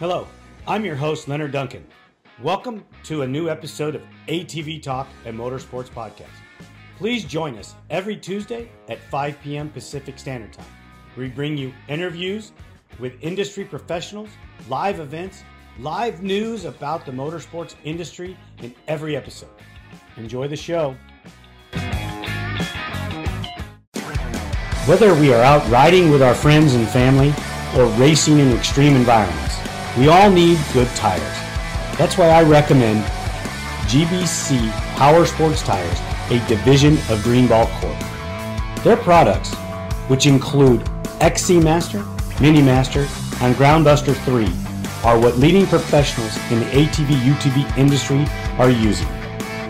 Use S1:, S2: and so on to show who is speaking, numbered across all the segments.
S1: Hello, I'm your host, Leonard Duncan. Welcome to a new episode of ATV Talk and Motorsports Podcast. Please join us every Tuesday at 5 p.m. Pacific Standard Time. We bring you interviews with industry professionals, live events, live news about the motorsports industry in every episode. Enjoy the show. Whether we are out riding with our friends and family or racing in extreme environments, we all need good tires. That's why I recommend GBC Power Sports Tires, a division of Greenball Corp. Their products, which include XC Master, Mini Master, and Groundbuster 3, are what leading professionals in the ATV UTV industry are using.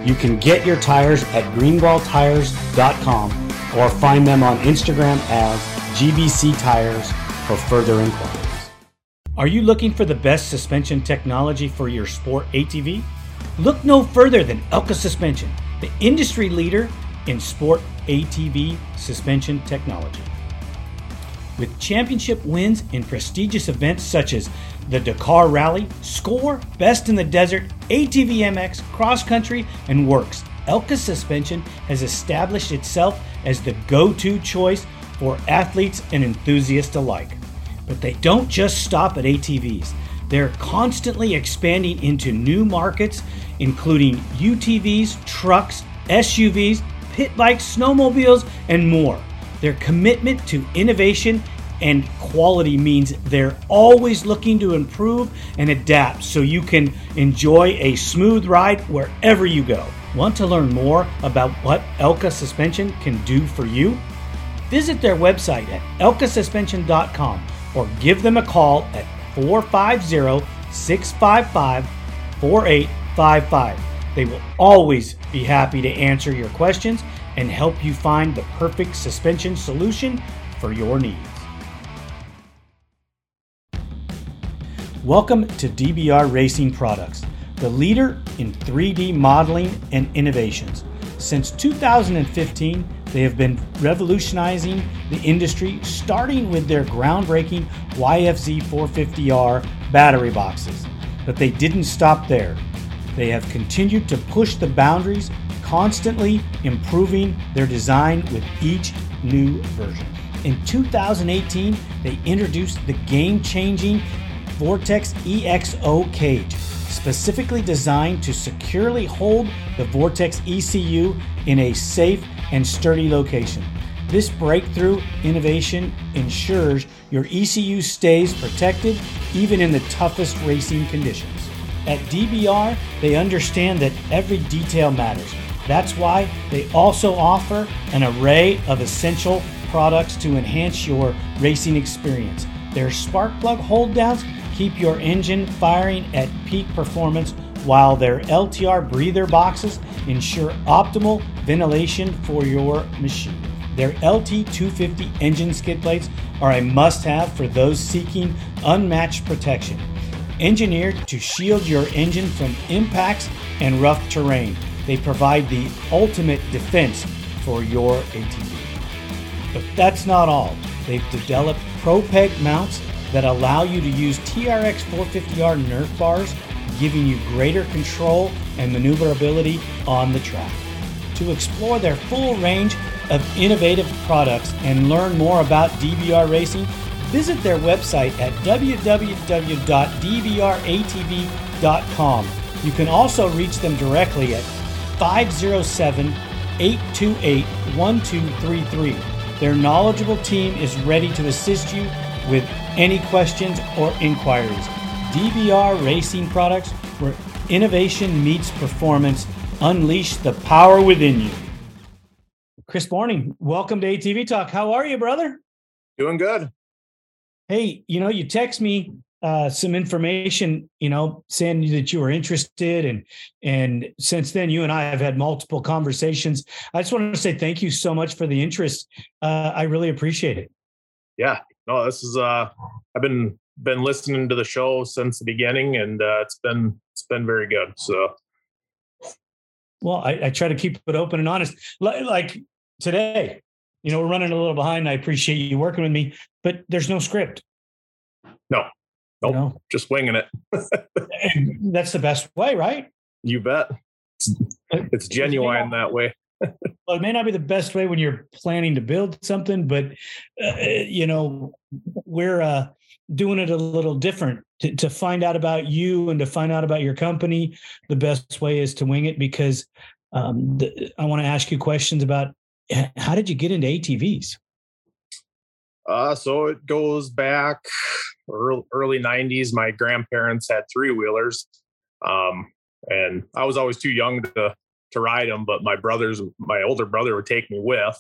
S1: You can get your tires at greenballtires.com or find them on Instagram as GBC Tires for further inquiry. Are you looking for the best suspension technology for your sport ATV? Look no further than Elka Suspension, the industry leader in sport ATV suspension technology. With championship wins in prestigious events such as the Dakar Rally, Score, Best in the Desert, ATV MX, Cross Country, and WORCS, Elka Suspension has established itself as the go to choice for athletes and enthusiasts alike. But they don't just stop at ATVs. They're constantly expanding into new markets, including UTVs, trucks, SUVs, pit bikes, snowmobiles, and more. Their commitment to innovation and quality means they're always looking to improve and adapt so you can enjoy a smooth ride wherever you go. Want to learn more about what Elka Suspension can do for you? Visit their website at elkasuspension.com or give them a call at 450 655 4855. They will always be happy to answer your questions and help you find the perfect suspension solution for your needs. Welcome to DBR Racing Products, the leader in 3D modeling and innovations. Since 2015, they have been revolutionizing the industry, starting with their groundbreaking YFZ 450R battery boxes. But they didn't stop there. They have continued to push the boundaries, constantly improving their design with each new version. In 2018, they introduced the game changing Vortex EXO cage, specifically designed to securely hold the Vortex ECU in a safe and sturdy location. This breakthrough innovation ensures your ECU stays protected even in the toughest racing conditions. At DBR, they understand that every detail matters. That's why they also offer an array of essential products to enhance your racing experience. Their spark plug hold downs keep your engine firing at peak performance while their LTR breather boxes ensure optimal ventilation for your machine. Their LT250 engine skid plates are a must have for those seeking unmatched protection. Engineered to shield your engine from impacts and rough terrain, they provide the ultimate defense for your ATV. But that's not all. They've developed ProPeg mounts that allow you to use TRX 450R Nerf bars giving you greater control and maneuverability on the track. To explore their full range of innovative products and learn more about DBR Racing, visit their website at www.dbratv.com. You can also reach them directly at 507 828 1233. Their knowledgeable team is ready to assist you with any questions or inquiries. DBR Racing Products, where innovation meets performance. Unleash the power within you. Chris Borning, welcome to ATV Talk. How are you, brother?
S2: Doing good.
S1: Hey, you know, you text me uh, some information, you know, saying that you were interested, and and since then, you and I have had multiple conversations. I just want to say thank you so much for the interest. Uh, I really appreciate it.
S2: Yeah, no, this is. uh I've been been listening to the show since the beginning, and uh, it's been it's been very good. So,
S1: well, I, I try to keep it open and honest. Like today, you know, we're running a little behind. I appreciate you working with me, but there's no script.
S2: No, Nope, know? just winging it.
S1: and that's the best way, right?
S2: You bet. It's, it's genuine that way.
S1: Well, it may not be the best way when you're planning to build something, but uh, you know, we're uh, doing it a little different to, to find out about you and to find out about your company. The best way is to wing it because um, the, I want to ask you questions about how did you get into ATVs?
S2: Uh, so it goes back early, early 90s. My grandparents had three wheelers. Um, and I was always too young to, to ride them, but my brothers, my older brother would take me with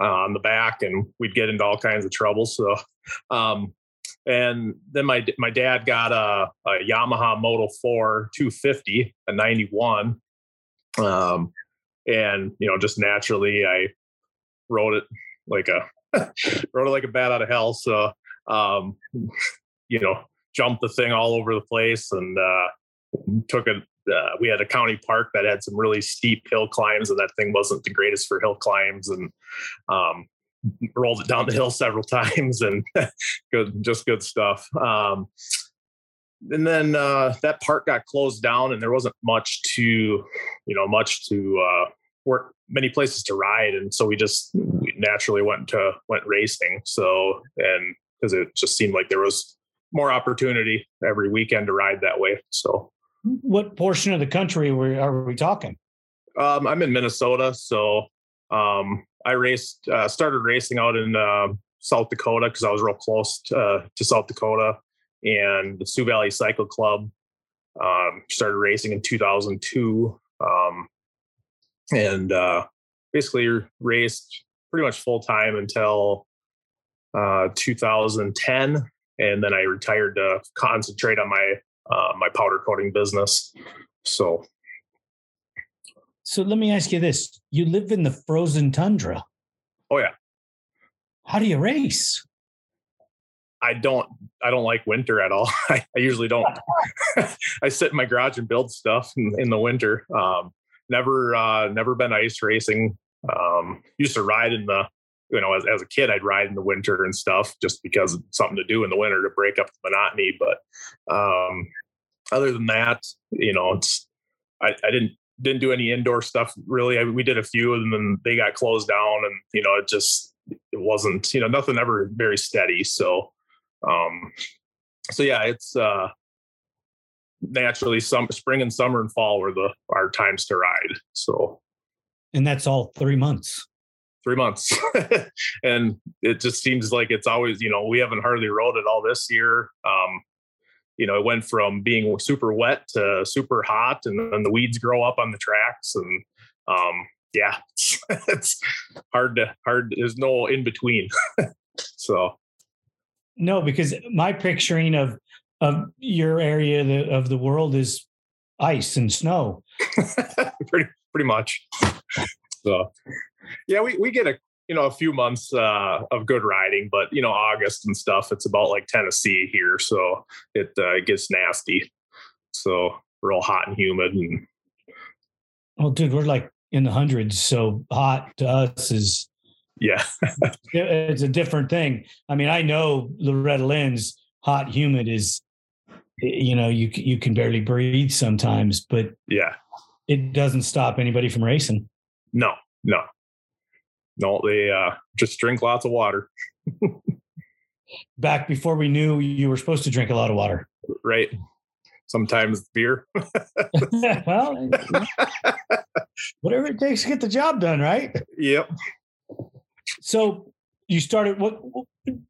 S2: uh, on the back and we'd get into all kinds of trouble. So, um, and then my, my dad got a, a Yamaha Moto 4 250, a 91. Um, and, you know, just naturally I rode it like a rode it like a bat out of hell. So, um, you know, jumped the thing all over the place and uh, took it. Uh, we had a county park that had some really steep hill climbs, and that thing wasn't the greatest for hill climbs. And um, rolled it down the hill several times, and good, just good stuff. Um, and then uh, that park got closed down, and there wasn't much to, you know, much to uh, work many places to ride and so we just we naturally went to went racing so and because it just seemed like there was more opportunity every weekend to ride that way so
S1: what portion of the country were, are we talking?
S2: Um, i'm in minnesota so um, i raced uh, started racing out in uh, south dakota because i was real close to, uh, to, south dakota and the sioux valley cycle club um, started racing in 2002 um, and uh, basically raced pretty much full time until uh, 2010, and then I retired to concentrate on my uh, my powder coating business. So,
S1: so let me ask you this: You live in the frozen tundra.
S2: Oh yeah.
S1: How do you race?
S2: I don't I don't like winter at all. I, I usually don't. I sit in my garage and build stuff in, in the winter. Um, never uh, never been ice racing. Um, used to ride in the you know as, as a kid I'd ride in the winter and stuff just because something to do in the winter to break up the monotony. But um, other than that, you know, it's I, I didn't didn't do any indoor stuff really. I, we did a few of them and then they got closed down and you know it just it wasn't you know nothing ever very steady. So um, so yeah, it's uh naturally some spring and summer and fall were the our times to ride. So
S1: and that's all three months.
S2: Three months. and it just seems like it's always, you know, we haven't hardly rode it all this year. Um, you know, it went from being super wet to super hot and then the weeds grow up on the tracks and um yeah, it's, it's hard to hard there's no in between. so
S1: no, because my picturing of of your area of the world is ice and snow.
S2: pretty pretty much. So yeah, we, we get a you know a few months uh, of good riding, but you know August and stuff, it's about like Tennessee here, so it uh, it gets nasty. So real hot and humid and.
S1: Well, dude, we're like in the hundreds, so hot to us is
S2: yeah,
S1: it's a different thing. I mean, I know Loretta Lynn's hot, humid is you know you you can barely breathe sometimes but
S2: yeah
S1: it doesn't stop anybody from racing
S2: no no no they uh just drink lots of water
S1: back before we knew you were supposed to drink a lot of water
S2: right sometimes beer
S1: well whatever it takes to get the job done right
S2: yep
S1: so you started what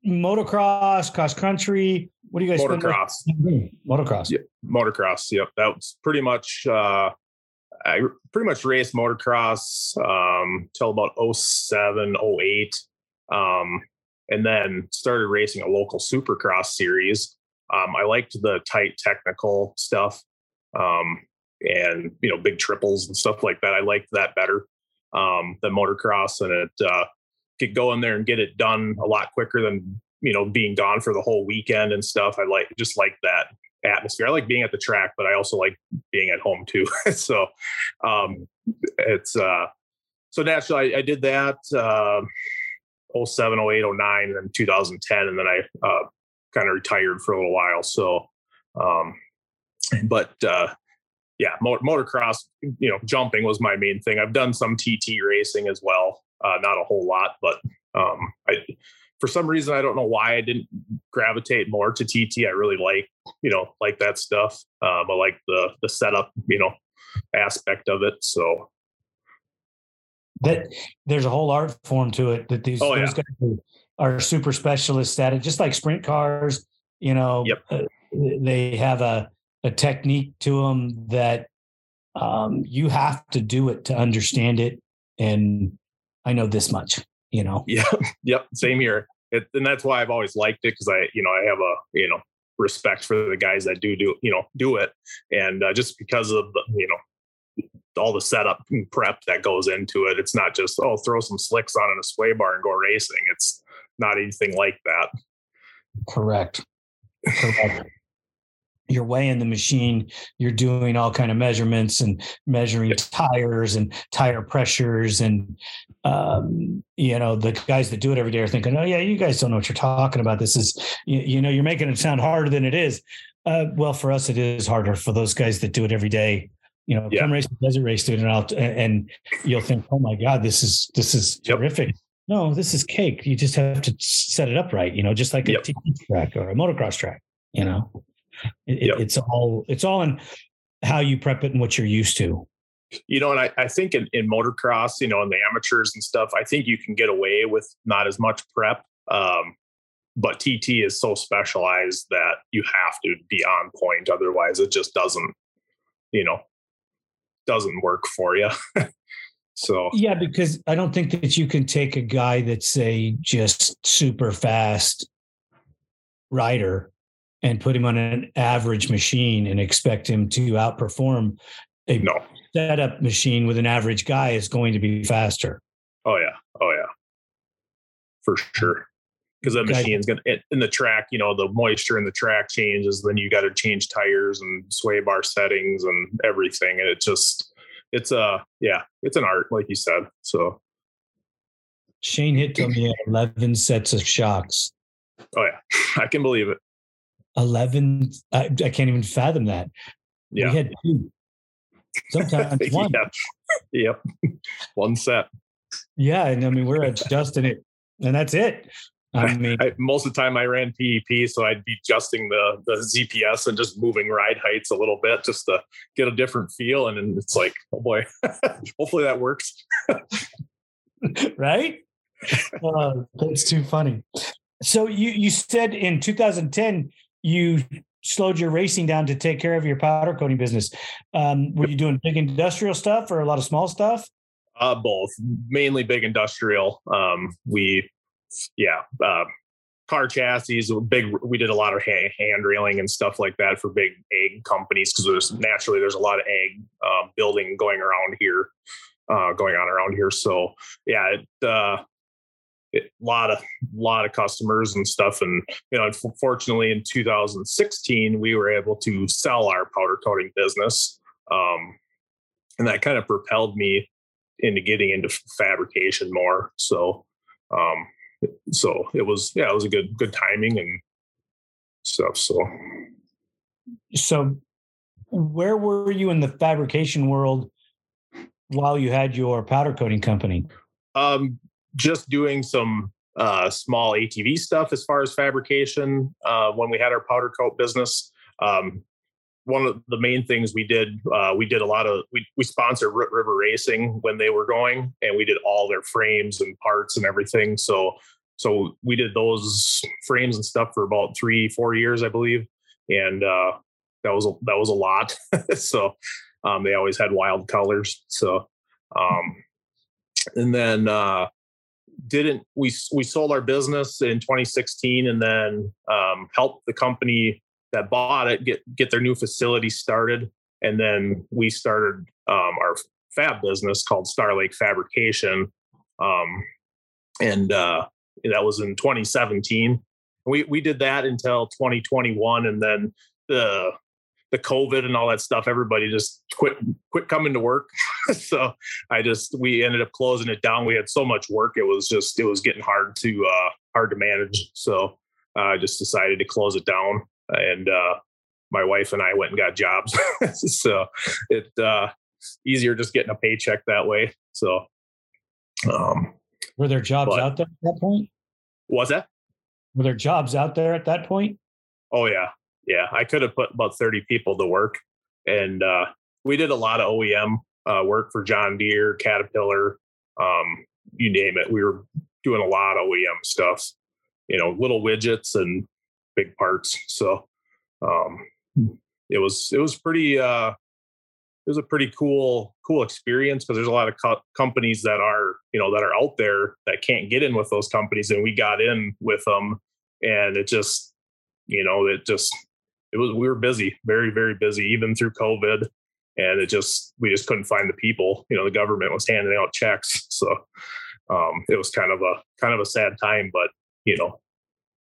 S1: motocross cross country what do you guys?
S2: Motocross.
S1: Motocross.
S2: Yeah, motocross. Yep, that was pretty much. Uh, I pretty much raced motocross um, till about 07, 08. Um, and then started racing a local supercross series. Um, I liked the tight technical stuff um, and you know big triples and stuff like that. I liked that better um, than motocross, and it uh, could go in there and get it done a lot quicker than you know being gone for the whole weekend and stuff. I like just like that atmosphere. I like being at the track, but I also like being at home too. so um, it's uh, so naturally I, I did that uh, 07, 08, 09, and then 2010, and then I uh, kind of retired for a little while. So, um, but uh, yeah, motocross, you know, jumping was my main thing. I've done some TT racing as well, uh, not a whole lot, but um, I for some reason I don't know why I didn't gravitate more to TT. I really like you know like that stuff. Um, I like the the setup, you know, aspect of it. So
S1: that there's a whole art form to it that these oh, yeah. guys are super specialists at it, just like sprint cars. You know,
S2: yep. uh,
S1: they have a a technique to them that um, you have to do it to understand it. And I know this much, you know.
S2: Yeah. Yep. Same here. It, and that's why I've always liked it because I, you know, I have a, you know, respect for the guys that do do, you know, do it. And uh, just because of the, you know, all the setup and prep that goes into it. It's not just, oh, throw some slicks on in a sway bar and go racing. It's not anything like that.
S1: Correct. Correct. You're weighing the machine. You're doing all kind of measurements and measuring tires and tire pressures. And, um, you know, the guys that do it every day are thinking, oh, yeah, you guys don't know what you're talking about. This is, you, you know, you're making it sound harder than it is. Uh, well, for us, it is harder. For those guys that do it every day, you know, yeah. come race desert race student out and you'll think, oh my God, this is this is yep. terrific. No, this is cake. You just have to set it up right, you know, just like yep. a track or a motocross track, you know. It, yep. It's all it's all in how you prep it and what you're used to.
S2: You know, and I, I think in, in motocross, you know, in the amateurs and stuff, I think you can get away with not as much prep. Um, but TT is so specialized that you have to be on point. Otherwise, it just doesn't, you know, doesn't work for you. so
S1: yeah, because I don't think that you can take a guy that's a just super fast rider and put him on an average machine and expect him to outperform a
S2: no.
S1: setup machine with an average guy is going to be faster.
S2: Oh yeah. Oh yeah. For sure because the machine's going to in the track you know the moisture in the track changes then you got to change tires and sway bar settings and everything and it just it's a yeah it's an art like you said so
S1: shane hit told me 11 sets of shocks
S2: oh yeah i can believe it
S1: 11 i, I can't even fathom that
S2: yeah
S1: we had two sometimes one
S2: yeah. yep one set
S1: yeah and i mean we're adjusting it and that's it
S2: I mean, I, most of the time I ran PEP, so I'd be adjusting the the ZPS and just moving ride heights a little bit just to get a different feel. And it's like, oh boy, hopefully that works.
S1: right? Uh, that's too funny. So you you said in 2010 you slowed your racing down to take care of your powder coating business. Um, were you doing big industrial stuff or a lot of small stuff?
S2: Uh, both, mainly big industrial. Um, we yeah, uh, car chassis, big. We did a lot of hand, hand railing and stuff like that for big egg companies because there's naturally there's a lot of egg uh, building going around here, uh, going on around here. So yeah, it, uh, a lot of lot of customers and stuff. And you know unfortunately in 2016 we were able to sell our powder coating business. Um, and that kind of propelled me into getting into fabrication more. So um, so it was yeah it was a good good timing and stuff. So
S1: so where were you in the fabrication world while you had your powder coating company?
S2: Um just doing some uh small atv stuff as far as fabrication uh when we had our powder coat business um one of the main things we did, uh, we did a lot of, we, we sponsored Root River Racing when they were going and we did all their frames and parts and everything. So so we did those frames and stuff for about three, four years, I believe, and uh, that was a, that was a lot. so um, they always had wild colors. So um, and then uh, didn't we we sold our business in 2016 and then um, helped the company that bought it get get their new facility started and then we started um, our fab business called Star Lake Fabrication um, and uh, that was in 2017. We we did that until 2021, and then the the COVID and all that stuff. Everybody just quit quit coming to work. so I just we ended up closing it down. We had so much work; it was just it was getting hard to uh, hard to manage. So I just decided to close it down. And uh, my wife and I went and got jobs. so it uh, easier just getting a paycheck that way. So, um,
S1: were there jobs but, out there at that point?
S2: Was that?
S1: Were there jobs out there at that point?
S2: Oh yeah, yeah. I could have put about thirty people to work, and uh, we did a lot of OEM uh, work for John Deere, Caterpillar, um, you name it. We were doing a lot of OEM stuff, you know, little widgets and big parts. So um, it was it was pretty uh, it was a pretty cool cool experience because there's a lot of co- companies that are you know that are out there that can't get in with those companies, and we got in with them, and it just you know it just it was we were busy, very very busy, even through COVID. And it just we just couldn't find the people. You know the government was handing out checks. So um, it was kind of a kind of a sad time but you know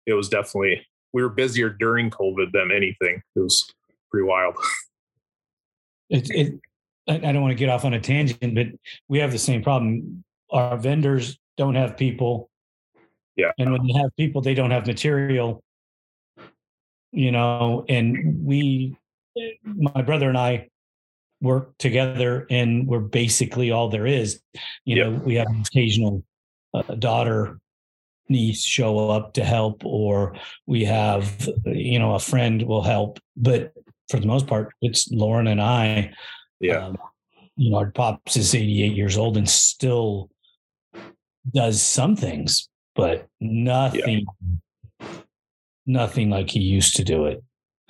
S2: it was definitely we were busier during covid than anything. It was pretty wild.
S1: It, it i don't want to get off on a tangent but we have the same problem. Our vendors don't have people.
S2: Yeah.
S1: And when they have people they don't have material you know and we my brother and i work together and we're basically all there is. You yep. know, we have an occasional uh, daughter, niece show up to help, or we have, you know, a friend will help. But for the most part, it's Lauren and I.
S2: Yeah. Um,
S1: you know, our pops is 88 years old and still does some things, but nothing, yeah. Nothing like he used to do it.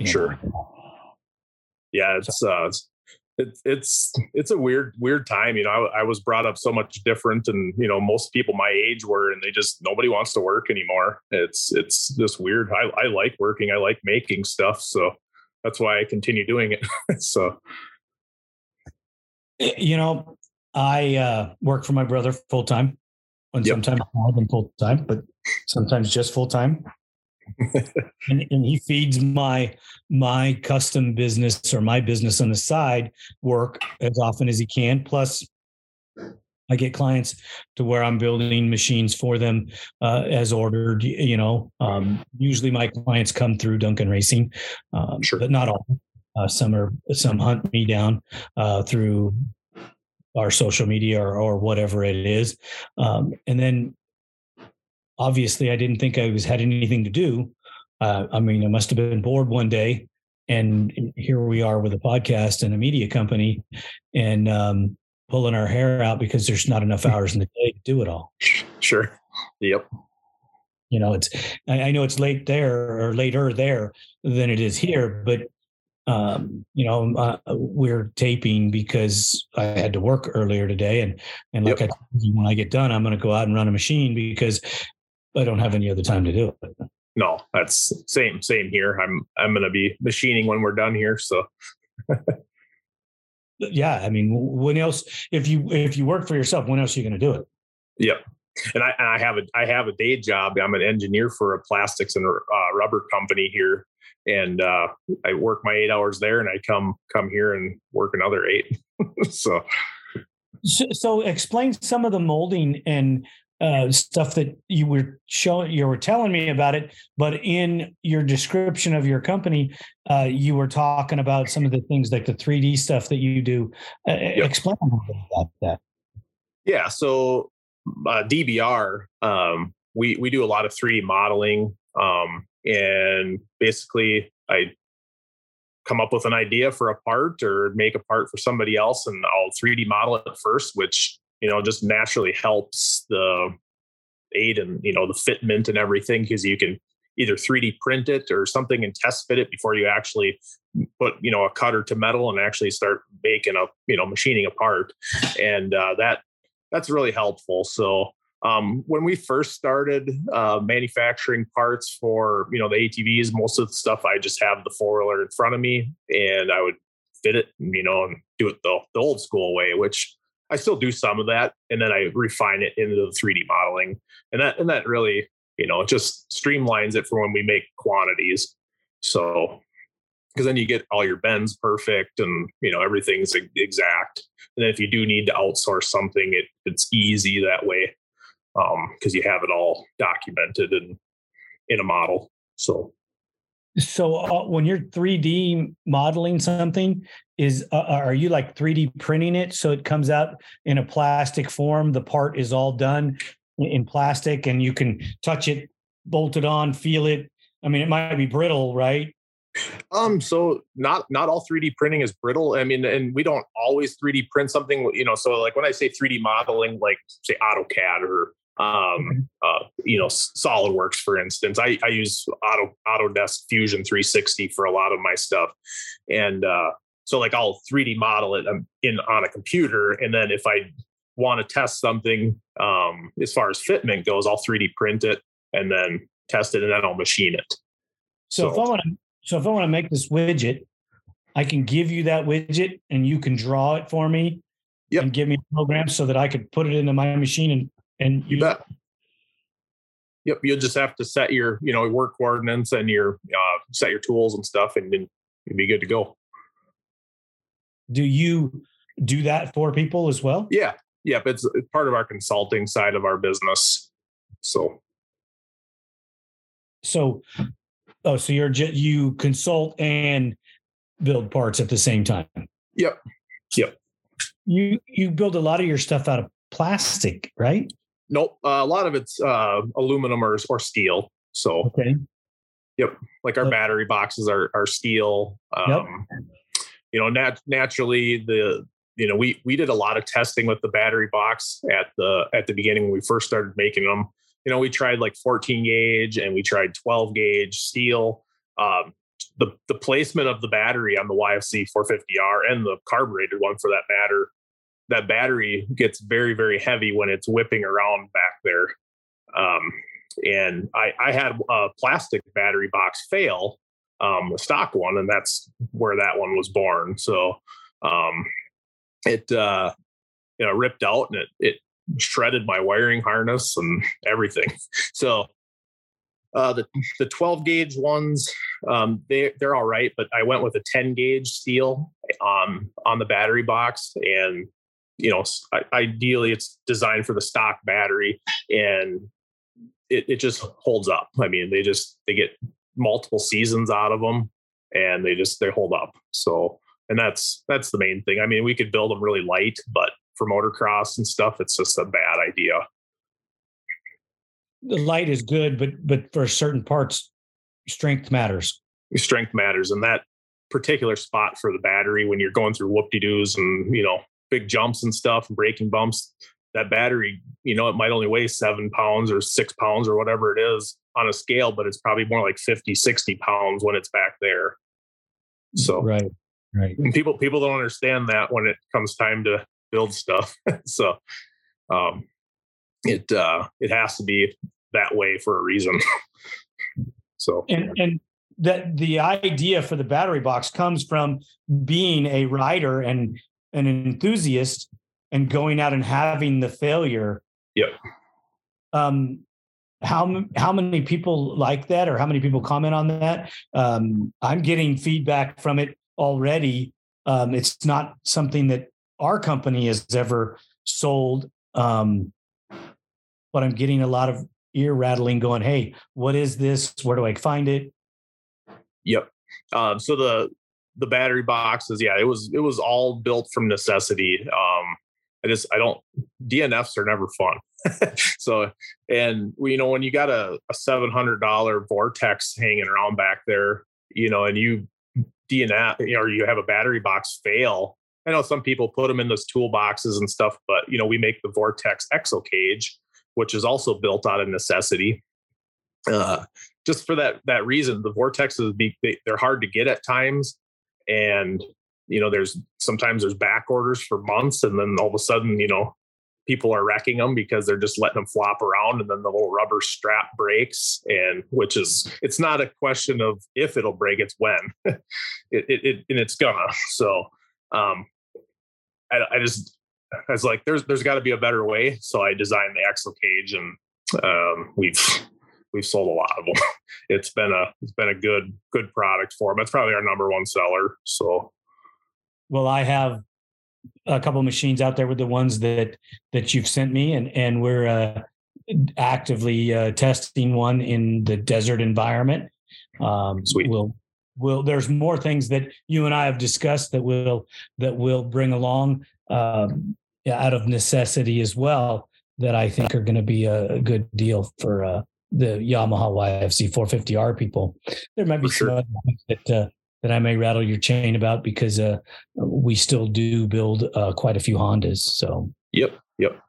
S2: Sure. Know? Yeah, it's uh, it's it's it's a weird weird time you know I, I, was brought up so much different and you know most people my age were and they just nobody wants to work anymore it's it's this weird i, I like working i like making stuff so that's why i continue doing it so
S1: eh, you know i uh work for my brother full-time and yep. sometimes more than full-time but sometimes just full-time and, and he feeds my my custom business or my business on the side work as often as he can. Plus, I get clients to where I'm building machines for them uh, as ordered. You know, um, usually my clients come through Duncan Racing, um, sure. but not all. Uh, some are some hunt me down uh, through our social media or, or whatever it is, um, and then obviously I didn't think I was had anything to do. Uh, I mean, I must have been bored one day, and here we are with a podcast and a media company, and um, pulling our hair out because there's not enough hours in the day to do it all.
S2: Sure. Yep.
S1: You know, it's I, know it's late there or later there than it is here, but um, you know, uh, we're taping because I had to work earlier today, and and like yep. I when I get done, I'm going to go out and run a machine because I don't have any other time to do it.
S2: No, that's same same here. I'm I'm going to be machining when we're done here. So.
S1: yeah, I mean, when else? If you if you work for yourself, when else are you going to do it?
S2: Yep. And I, and I have a I have a day job. I'm an engineer for a plastics and uh, rubber company here, and uh, I work my eight hours there, and I come come here and work another eight. so.
S1: so. So, explain some of the molding and uh, stuff that you were showing, you were telling me about it, but in your description of your company, uh, you were talking about some of the things like the 3D stuff that you do. Uh, yep. Explain about that.
S2: Yeah. So uh, DBR, um, we we do a lot of 3D modeling, um, and basically, I come up with an idea for a part or make a part for somebody else, and I'll 3D model it first, which you know, just naturally helps the aid and, you know, the fitment and everything because you can either 3D print it or something and test fit it before you actually put, you know, a cutter to metal and actually start making a, you know, machining a part. And uh, that, that's really helpful. So, um, when we first started uh, manufacturing parts for you know the ATVs, most of the stuff I just have the four wheeler in front of me, and I would fit it, you know, and do it the, the old school way, which I still do some of that, and then I refine it into the 3D modeling, and that and that really, you know, just streamlines it for when we make quantities. So, because then you get all your bends perfect, and you know everything's exact. And then if you do need to outsource something, it it's easy that way because um, you have it all documented and in a model. So,
S1: so uh, when you're 3D modeling something, is uh, are you like 3D printing it so it comes out in a plastic form? The part is all done in plastic, and you can touch it, bolt it on, feel it. I mean, it might be brittle, right?
S2: Um, so not not all 3D printing is brittle. I mean, and we don't always 3D print something, you know. So like when I say 3D modeling, like say AutoCAD or um, uh, you know, SolidWorks, for instance. I, I use Auto Autodesk Fusion 360 for a lot of my stuff, and uh, so like I'll 3D model it um, in on a computer, and then if I want to test something um, as far as fitment goes, I'll 3D print it and then test it, and then I'll machine it.
S1: So, so if I want to, so if I want to make this widget, I can give you that widget, and you can draw it for me. Yep. And give me a program so that I could put it into my machine and and
S2: you bet. Yep, you'll just have to set your, you know, work coordinates and your uh, set your tools and stuff, and then you'll be good to go.
S1: Do you do that for people as well?
S2: Yeah, yep. It's part of our consulting side of our business. So,
S1: so, oh, so you're you consult and build parts at the same time.
S2: Yep. Yep.
S1: You you build a lot of your stuff out of plastic, right?
S2: Nope. Uh, a lot of it's uh, aluminum or, or steel. So,
S1: okay.
S2: Yep. Like our battery boxes are, are steel. Um, yep. You know, nat- naturally, the you know we we did a lot of testing with the battery box at the at the beginning when we first started making them. You know, we tried like 14 gauge and we tried 12 gauge steel. Um, the the placement of the battery on the YFZ 450R and the carbureted one for that matter that battery gets very very heavy when it's whipping around back there. Um, and I, I had a plastic battery box fail um, a stock one and that's where that one was born. So um, it uh, you know ripped out and it, it shredded my wiring harness and everything. So uh, the the 12 gauge ones, um, they they're all right, but I went with a 10 gauge steel um, on the battery box, and you know, ideally it's designed for the stock battery and it, it just holds up. I mean, they just, they get multiple seasons out of them and they just, they hold up. So, and that's, that's the main thing. I mean, we could build them really light, but for motocross and stuff, it's just a bad idea.
S1: The light is good, but, but for certain parts, strength matters.
S2: Strength matters. And that particular spot for the battery when you're going through whoop de doos and, you know, big jumps and stuff and braking bumps, that battery, you know, it might only weigh seven pounds or six pounds or whatever it is on a scale, but it's probably more like 50, 60 pounds when it's back there. So,
S1: right, right.
S2: And people, people don't understand that when it comes time to build stuff. so, um, it, uh, it has to be that way for a reason. so,
S1: and, and, that the idea for the battery box comes from being a rider and an enthusiast and going out and having the failure.
S2: Yep.
S1: Um, how how many people like that, or how many people comment on that? Um, I'm getting feedback from it already. Um, it's not something that our company has ever sold, um, but I'm getting a lot of ear rattling. Going, hey, what is this? Where do I find it?
S2: Yep. Um, so the the battery boxes, yeah, it was it was all built from necessity. Um, I just I don't DNFs are never fun. so and you know when you got a, a seven hundred dollar vortex hanging around back there, you know, and you DNF or you have a battery box fail. I know some people put them in those toolboxes and stuff, but you know we make the vortex exo cage, which is also built out of necessity. Uh, just for that that reason, the vortexes be they, they're hard to get at times, and you know there's sometimes there's back orders for months and then all of a sudden you know people are wrecking them because they're just letting them flop around and then the little rubber strap breaks and which is it's not a question of if it'll break it's when. It, it, it, and it's gonna. So um I, I just I was like there's there's got to be a better way. So I designed the EXO cage and um we've we've sold a lot of them. It's been a it's been a good good product for them. It's probably our number one seller. So,
S1: well, I have a couple machines out there with the ones that that you've sent me, and and we're uh, actively uh, testing one in the desert environment. um, Sweet. we'll will there's more things that you and I have discussed that will that will bring along um, out of necessity as well that I think are going to be a, a, good deal for uh, the Yamaha YFZ 450R people. There might be for some sure. other that uh, that I may rattle your chain about because uh, we still do build uh, quite a few Hondas. So
S2: yep, yep.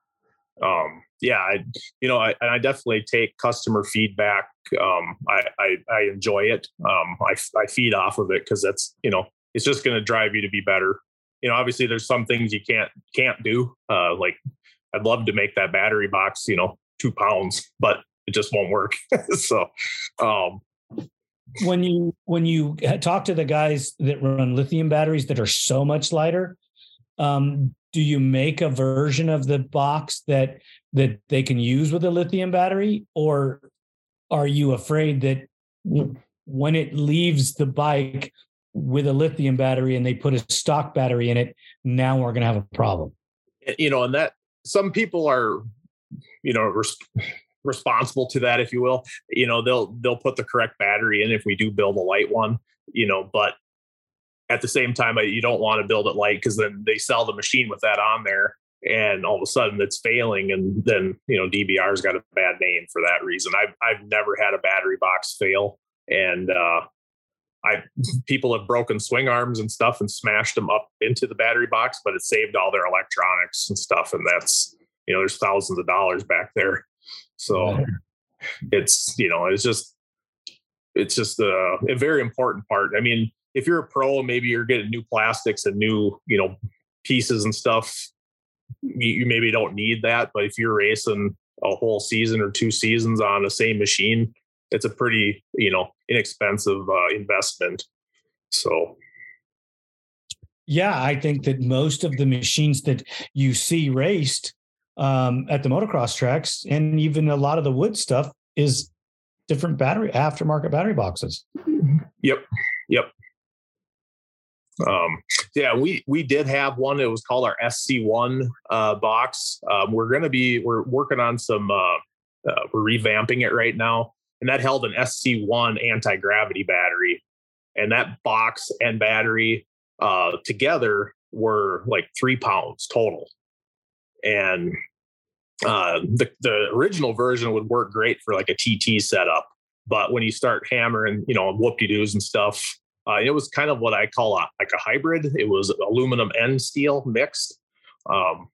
S2: Um, yeah, I, you know, I, I definitely take customer feedback. Um, I, I, I enjoy it. Um, I, I feed off of it because that's, you know, it's just going to drive you to be better. You know, obviously there's some things you can't, can't do. Uh, like I'd love to make that battery box, you know, two pounds, but it just won't work. so, um,
S1: when you when you talk to the guys that run lithium batteries that are so much lighter um, do you make a version of the box that that they can use with a lithium battery or are you afraid that when it leaves the bike with a lithium battery and they put a stock battery in it now we're going to have a problem
S2: you know and that some people are you know responsible to that if you will you know they'll they'll put the correct battery in if we do build a light one you know but at the same time you don't want to build it light because then they sell the machine with that on there and all of a sudden it's failing and then you know dbr's got a bad name for that reason i've, I've never had a battery box fail and uh I people have broken swing arms and stuff and smashed them up into the battery box, but it saved all their electronics and stuff. And that's you know, there's thousands of dollars back there. So it's you know, it's just it's just a, a very important part. I mean, if you're a pro, maybe you're getting new plastics and new, you know, pieces and stuff. You, you maybe don't need that, but if you're racing a whole season or two seasons on the same machine, it's a pretty, you know, inexpensive uh, investment. So,
S1: yeah, I think that most of the machines that you see raced um, at the motocross tracks, and even a lot of the wood stuff, is different battery aftermarket battery boxes.
S2: Yep, yep. Um, yeah, we we did have one. It was called our SC1 uh, box. Um, we're going to be we're working on some. Uh, uh, we're revamping it right now, and that held an SC1 anti gravity battery, and that box and battery uh, together were like three pounds total, and uh, the the original version would work great for like a TT setup. But when you start hammering, you know, whoop de doos and stuff, uh, it was kind of what I call a like a hybrid. It was aluminum and steel mixed, um,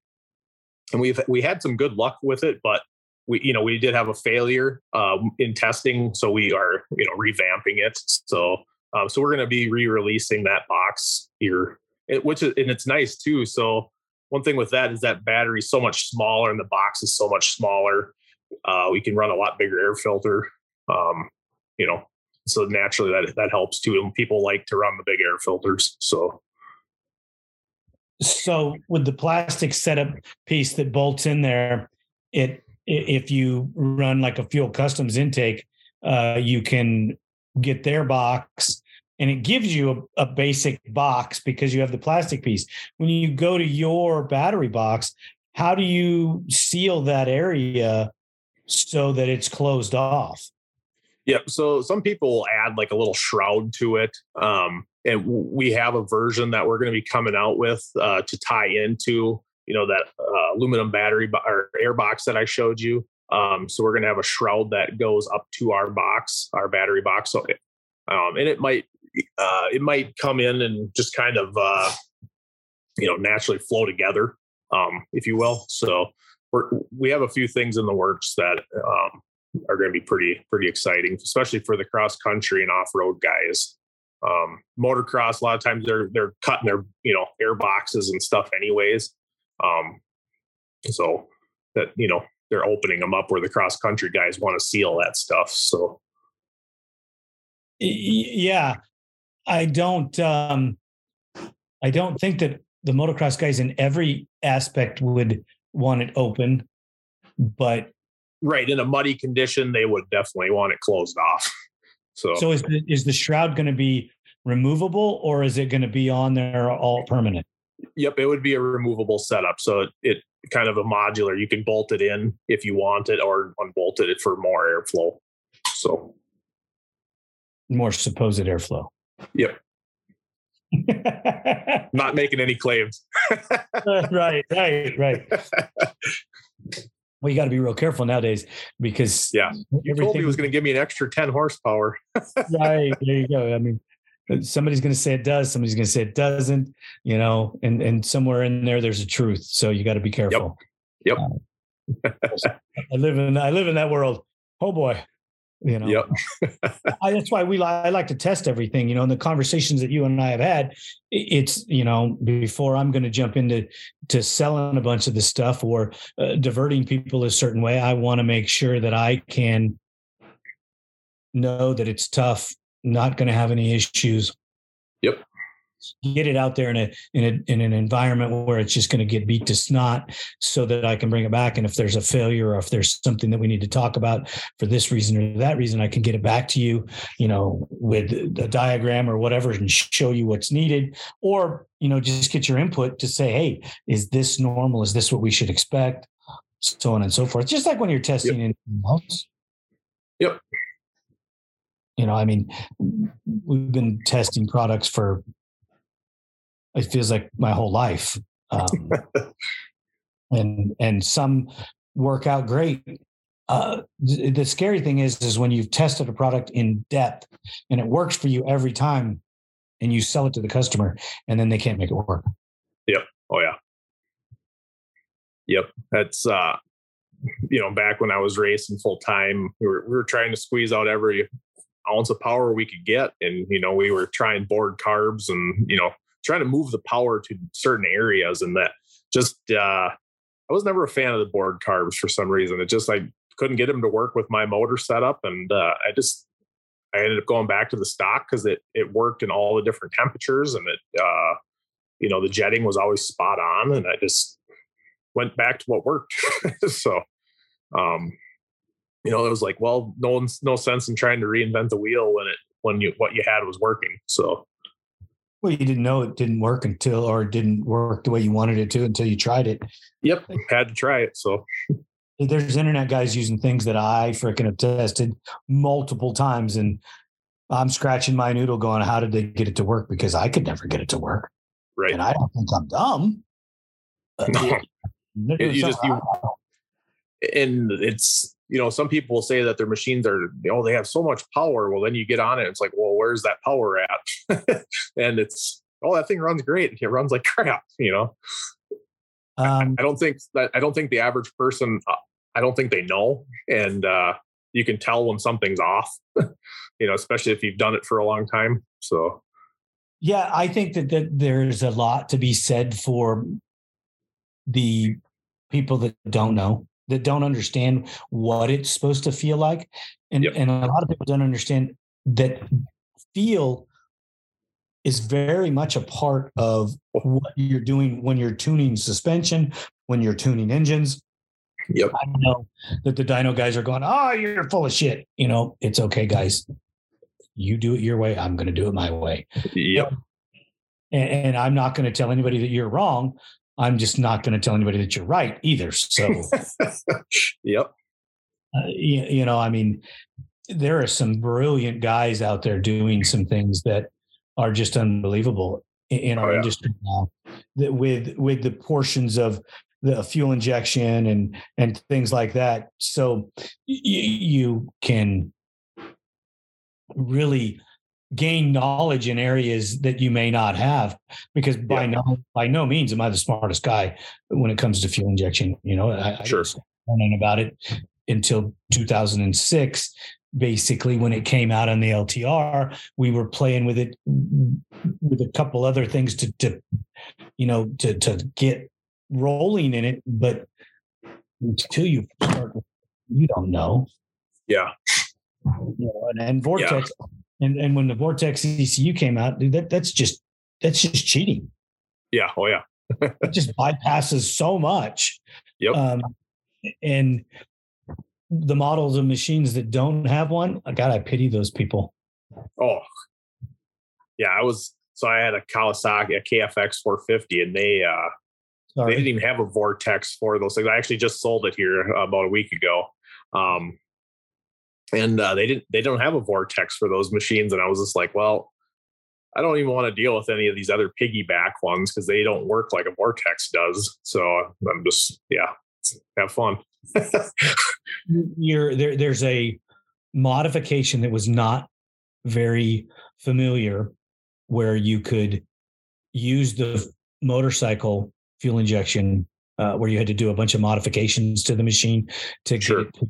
S2: and we've we had some good luck with it, but we you know we did have a failure um, in testing, so we are you know revamping it. So um, so we're going to be re-releasing that box here, it, which is and it's nice too. So one thing with that is that battery is so much smaller and the box is so much smaller. Uh, we can run a lot bigger air filter. Um, you know, so naturally that that helps too. And people like to run the big air filters. So
S1: so with the plastic setup piece that bolts in there, it if you run like a fuel customs intake, uh, you can get their box and it gives you a, a, basic box because you have the plastic piece. When you go to your battery box, how do you seal that area so that it's closed off?
S2: Yep. So some people will add like a little shroud to it. Um, and we have a version that we're going to be coming out with uh, to tie into, you know, that uh, aluminum battery bo- or air box that I showed you. Um, so we're going to have a shroud that goes up to our box, our battery box. So, um, and it might, uh, it might come in and just kind of, uh, you know, naturally flow together, um, if you will. So we're, we have a few things in the works that um, are going to be pretty pretty exciting, especially for the cross country and off road guys. Um, motocross, a lot of times they're they're cutting their you know air boxes and stuff anyways. Um, so that you know they're opening them up where the cross country guys want to seal that stuff. So
S1: yeah, I don't um, I don't think that the motocross guys in every aspect would want it open, but
S2: right in a muddy condition, they would definitely want it closed off. So,
S1: so is the, is the shroud going to be removable or is it going to be on there all permanent?
S2: Yep, it would be a removable setup. So it, it kind of a modular. You can bolt it in if you want it, or unbolt it for more airflow. So
S1: more supposed airflow.
S2: Yep. Not making any claims.
S1: right, right, right. Well, you got to be real careful nowadays because
S2: yeah, you told me was going to give me an extra ten horsepower.
S1: right there you go. I mean, somebody's going to say it does, somebody's going to say it doesn't. You know, and and somewhere in there, there's a truth. So you got to be careful.
S2: Yep. yep.
S1: Uh, I live in I live in that world. Oh boy, you know
S2: yep.
S1: I, that's why we I like to test everything you know in the conversations that you and i have had it's you know before i'm going to jump into to selling a bunch of the stuff or uh, diverting people a certain way i want to make sure that i can know that it's tough not going to have any issues get it out there in a in a in an environment where it's just going to get beat to snot so that I can bring it back. And if there's a failure or if there's something that we need to talk about for this reason or that reason I can get it back to you you know with a diagram or whatever and show you what's needed. Or you know just get your input to say hey is this normal? Is this what we should expect? So on and so forth. Just like when you're testing yep. in
S2: yep.
S1: You know i mean we've been testing products for it feels like my whole life. Um, and and some work out great. Uh, the, the scary thing is, is when you've tested a product in depth and it works for you every time, and you sell it to the customer, and then they can't make it work.
S2: Yep. Oh yeah. Yep. That's uh, you know, back when I was racing full time, we were we were trying to squeeze out every ounce of power we could get, and you know, we were trying bored carbs and you know trying to move the power to certain areas and that just uh I was never a fan of the bored carbs for some reason. It just I couldn't get them to work with my motor setup and uh I just I ended up going back to the stock because it it worked in all the different temperatures and it uh you know the jetting was always spot on and I just went back to what worked. so um you know it was like well no one's no sense in trying to reinvent the wheel when it when you what you had was working. So
S1: well, you didn't know it didn't work until, or it didn't work the way you wanted it to until you tried it.
S2: Yep, had to try it. So
S1: there's internet guys using things that I freaking have tested multiple times, and I'm scratching my noodle, going, "How did they get it to work?" Because I could never get it to work.
S2: Right.
S1: And I don't think I'm dumb.
S2: No. you just you, and it's you know, some people say that their machines are, know, they have so much power. Well, then you get on it, it's like, well, where's that power at? and it's, oh, that thing runs great. It runs like crap, you know. Um, I don't think that I don't think the average person, uh, I don't think they know, and uh, you can tell when something's off. you know, especially if you've done it for a long time. So,
S1: yeah, I think that that there's a lot to be said for the people that don't know that don't understand what it's supposed to feel like. And, yep. and a lot of people don't understand that feel is very much a part of what you're doing when you're tuning suspension, when you're tuning engines.
S2: Yep.
S1: I know that the dyno guys are going, oh, you're full of shit. You know, it's okay, guys. You do it your way. I'm going to do it my way.
S2: Yep.
S1: And, and I'm not going to tell anybody that you're wrong. I'm just not going to tell anybody that you're right either. So,
S2: yep.
S1: Uh, you, you, know, I mean, there are some brilliant guys out there doing some things that are just unbelievable in, in our oh, yeah. industry now. That with with the portions of the fuel injection and and things like that. So y- you can really gain knowledge in areas that you may not have because by yeah. no by no means am I the smartest guy when it comes to fuel injection. You know, I,
S2: sure.
S1: I learning about it until 2006. Basically, when it came out on the LTR, we were playing with it with a couple other things to, to you know, to to get rolling in it. But until you start, you don't know.
S2: Yeah.
S1: You know, and, and vortex. Yeah and and when the Vortex ECU came out, dude, that that's just that's just cheating.
S2: Yeah. Oh yeah.
S1: it just bypasses so much.
S2: Yep. Um,
S1: and the models of machines that don't have one, God, I pity those people.
S2: Oh, yeah. I was so I had a Kawasaki, a KFX 450, and they uh Sorry. they didn't even have a Vortex for those things. I actually just sold it here about a week ago. Um, and uh, they didn't they don't have a vortex for those machines. And i was just like well i don't even want to deal with any of these other piggyback ones because they don't work like a vortex does. So i'm just yeah have fun.
S1: You're there there's a modification that was not very familiar where you could use the motorcycle fuel injection uh, where you had to do a bunch of modifications to the machine to sure. get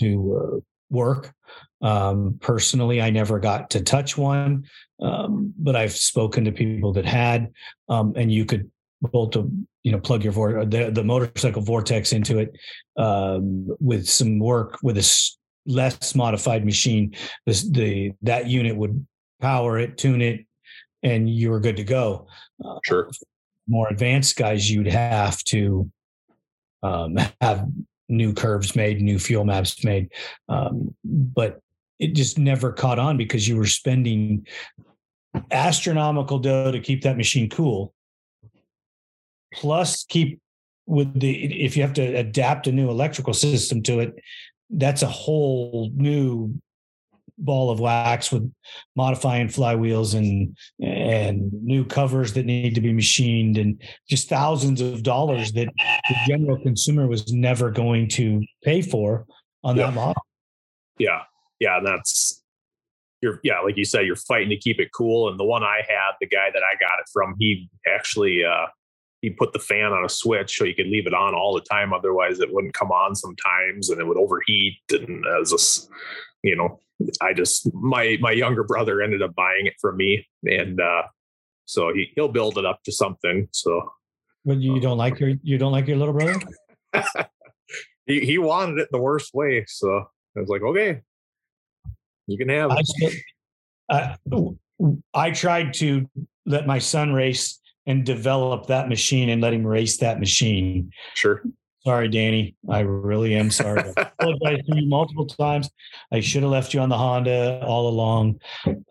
S1: to uh, work. Um, personally, I never got to touch one, um, but I've spoken to people that had, um, and you could bolt a you know plug your vor- the the motorcycle vortex into it um, with some work with a less modified machine. This the that unit would power it, tune it, and you were good to go.
S2: Uh, sure.
S1: More advanced guys, you'd have to um, have new curves made, new fuel maps made. Um, but it just never caught on because you were spending astronomical dough to keep that machine cool. Plus, keep with the if you have to adapt a new electrical system to it, that's a whole new ball of wax with modifying flywheels and and new covers that need to be machined and just thousands of dollars that the general consumer was never going to pay for on yeah. that model.
S2: Yeah. Yeah. And that's you're yeah, like you said, you're fighting to keep it cool. And the one I had, the guy that I got it from, he actually uh he put the fan on a switch so you could leave it on all the time. Otherwise, it wouldn't come on sometimes, and it would overheat. And as a, you know, I just my my younger brother ended up buying it from me, and uh, so he he'll build it up to something. So,
S1: but you don't like your you don't like your little brother?
S2: he he wanted it the worst way, so I was like, okay, you can have it.
S1: I, uh, I tried to let my son race and develop that machine and let him race that machine.
S2: Sure.
S1: Sorry, Danny. I really am sorry. I apologize to you multiple times. I should have left you on the Honda all along.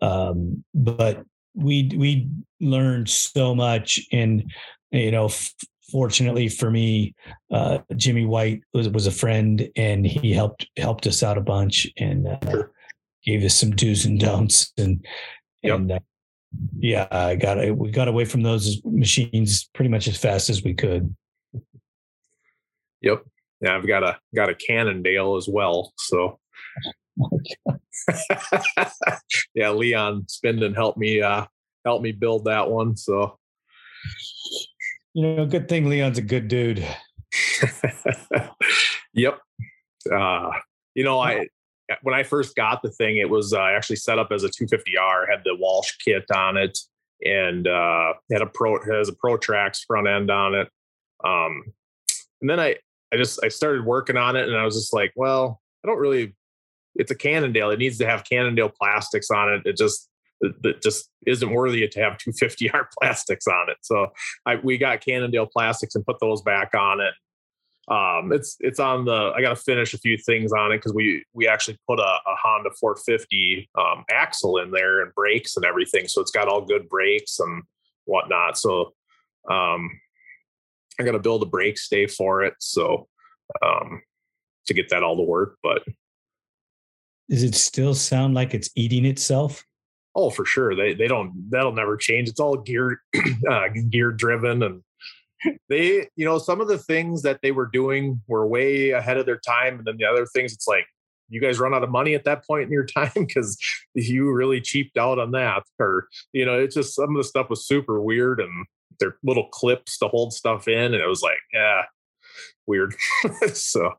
S1: Um, but we we learned so much, and you know, f- fortunately for me, uh, Jimmy White was was a friend, and he helped helped us out a bunch and uh, gave us some do's and don'ts, and yep. and uh, yeah, I got we got away from those machines pretty much as fast as we could.
S2: Yep. Yeah, I've got a got a Cannondale as well. So oh yeah, Leon Spinden helped me uh help me build that one. So
S1: you know, good thing Leon's a good dude.
S2: yep. Uh you know, I when I first got the thing, it was uh, actually set up as a 250R, had the Walsh kit on it, and uh, had a pro has a Protrax front end on it. Um, and then I I just I started working on it, and I was just like, well, I don't really. It's a Cannondale. It needs to have Cannondale plastics on it. It just it, just isn't worthy to have 250R plastics on it. So I we got Cannondale plastics and put those back on it um, it's it's on the. I got to finish a few things on it because we we actually put a, a Honda 450 um, axle in there and brakes and everything, so it's got all good brakes and whatnot. So um, I got to build a brake stay for it, so um, to get that all to work. But
S1: does it still sound like it's eating itself?
S2: Oh, for sure. They they don't. That'll never change. It's all gear uh, gear driven and they, you know, some of the things that they were doing were way ahead of their time. And then the other things, it's like, you guys run out of money at that point in your time because you really cheaped out on that. Or, you know, it's just some of the stuff was super weird and their little clips to hold stuff in. And it was like, yeah, weird. so,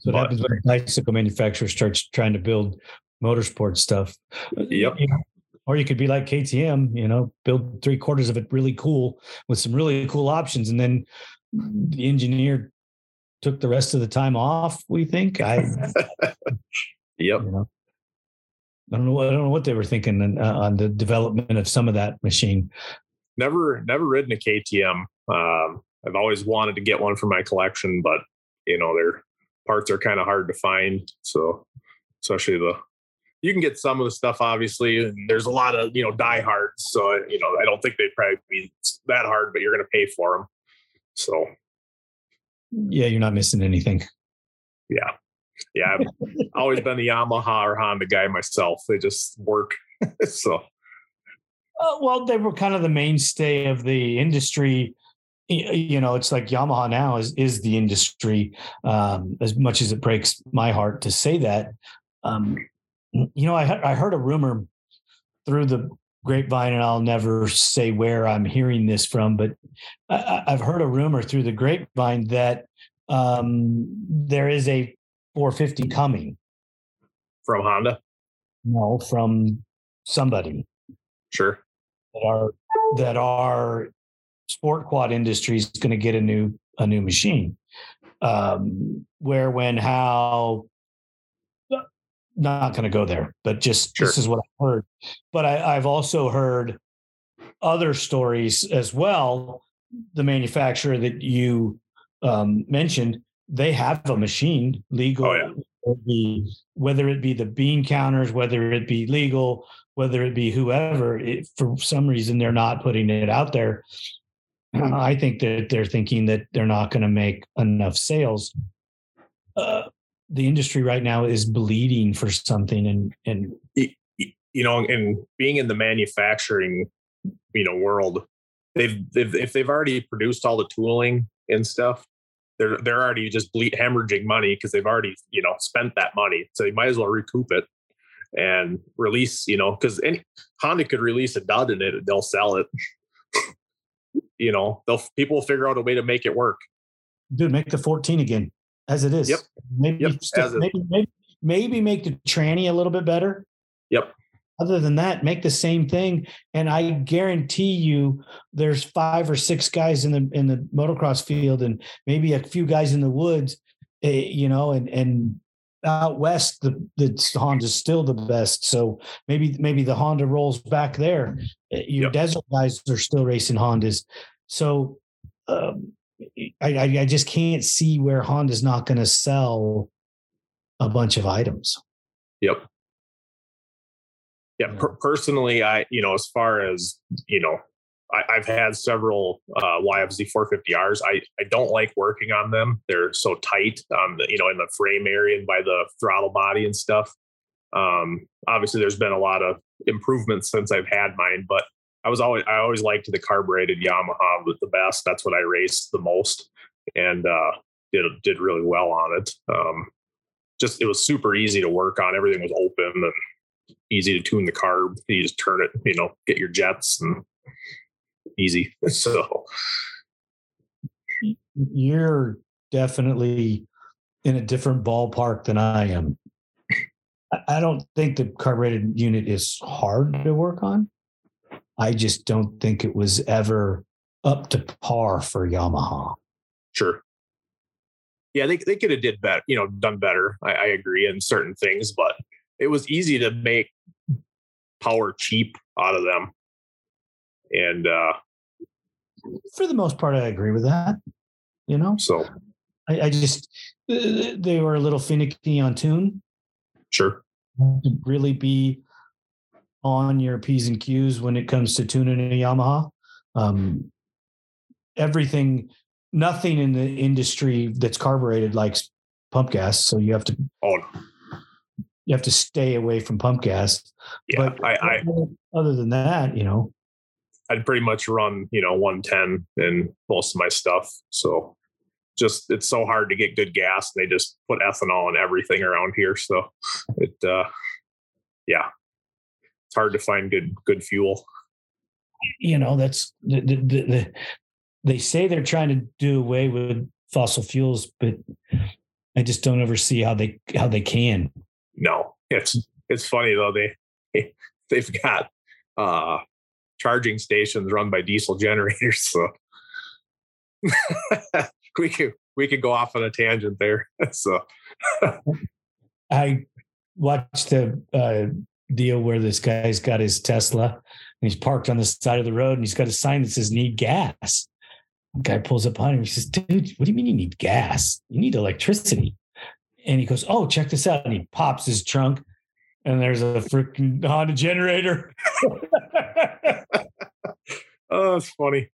S1: so what happens when a bicycle manufacturer starts trying to build motorsport stuff.
S2: Yep.
S1: You know, or you could be like KTM, you know, build three quarters of it really cool with some really cool options. And then the engineer took the rest of the time off, we think. I,
S2: yep. You know,
S1: I don't know. I don't know what they were thinking uh, on the development of some of that machine.
S2: Never, never ridden a KTM. Um, I've always wanted to get one for my collection, but you know, their parts are kind of hard to find. So, especially the you can get some of the stuff obviously and there's a lot of you know diehards so you know i don't think they'd probably be that hard but you're going to pay for them so
S1: yeah you're not missing anything
S2: yeah yeah, I've always been the Yamaha or Honda guy myself. They just work. so,
S1: uh, well, they were kind of the mainstay of the industry. You know, it's like Yamaha now is is the industry. Um, as much as it breaks my heart to say that, um, you know, I I heard a rumor through the grapevine, and I'll never say where I'm hearing this from, but I, have heard a rumor through the grapevine that um, there is a 450 coming
S2: from Honda.
S1: No, from somebody.
S2: Sure.
S1: That are that our sport quad industry is going to get a new a new machine. Um, where, when, how, not going to go there, but just sure. this is what I've heard. But I, I've also heard other stories as well. The manufacturer that you um, mentioned, they have a machine legal. Oh, yeah. whether it be the bean counters, whether it be legal, whether it be whoever, it, for some reason they're not putting it out there. I think that they're thinking that they're not going to make enough sales. Uh, the industry right now is bleeding for something and and
S2: you know and being in the manufacturing you know world they've, they've if they've already produced all the tooling and stuff they're they're already just bleed hemorrhaging money because they've already you know spent that money so they might as well recoup it and release you know because any honda could release a dud in it they'll sell it you know they'll people will figure out a way to make it work
S1: dude make the 14 again as it is.
S2: Yep.
S1: Maybe,
S2: yep.
S1: Still, maybe, maybe, maybe make the tranny a little bit better.
S2: Yep.
S1: Other than that, make the same thing, and I guarantee you, there's five or six guys in the in the motocross field, and maybe a few guys in the woods, eh, you know, and and out west the the Honda's still the best. So maybe maybe the Honda rolls back there. Eh, your yep. desert guys are still racing Hondas. So um, I, I just can't see where Honda's not going to sell a bunch of items.
S2: Yep. Yeah, per- personally, I you know as far as you know, I, have had several uh, YFZ 450Rs. I I don't like working on them. They're so tight, um, you know, in the frame area and by the throttle body and stuff. Um, obviously, there's been a lot of improvements since I've had mine, but I was always I always liked the carbureted Yamaha the best. That's what I raced the most, and uh, did did really well on it. Um, just it was super easy to work on. Everything was open and easy to tune the carb. You just turn it, you know, get your jets and easy. So
S1: you're definitely in a different ballpark than I am. I don't think the carbureted unit is hard to work on. I just don't think it was ever up to par for Yamaha.
S2: Sure. Yeah, they they could have did better, you know, done better. I, I agree in certain things, but it was easy to make power cheap out of them. And uh
S1: for the most part, I agree with that. You know,
S2: so
S1: I, I just uh, they were a little finicky on tune.
S2: Sure.
S1: Really be on your P's and Q's when it comes to tuning a Yamaha. Um, everything, nothing in the industry that's carbureted likes pump gas. So you have to,
S2: oh,
S1: you have to stay away from pump gas.
S2: Yeah, but I, I,
S1: other than that, you know,
S2: I'd pretty much run, you know, 110 in most of my stuff. So just it's so hard to get good gas. They just put ethanol in everything around here. So it uh yeah, it's hard to find good good fuel.
S1: You know, that's the, the, the, they say they're trying to do away with fossil fuels, but I just don't ever see how they how they can.
S2: No, it's it's funny though they they've got uh charging stations run by diesel generators, so we could we could go off on a tangent there. so
S1: I watched the uh, deal where this guy's got his Tesla and he's parked on the side of the road and he's got a sign that says need gas. Guy pulls up on him. He says, dude, what do you mean you need gas? You need electricity. And he goes, oh, check this out. And he pops his trunk and there's a freaking Honda generator.
S2: oh, it's funny.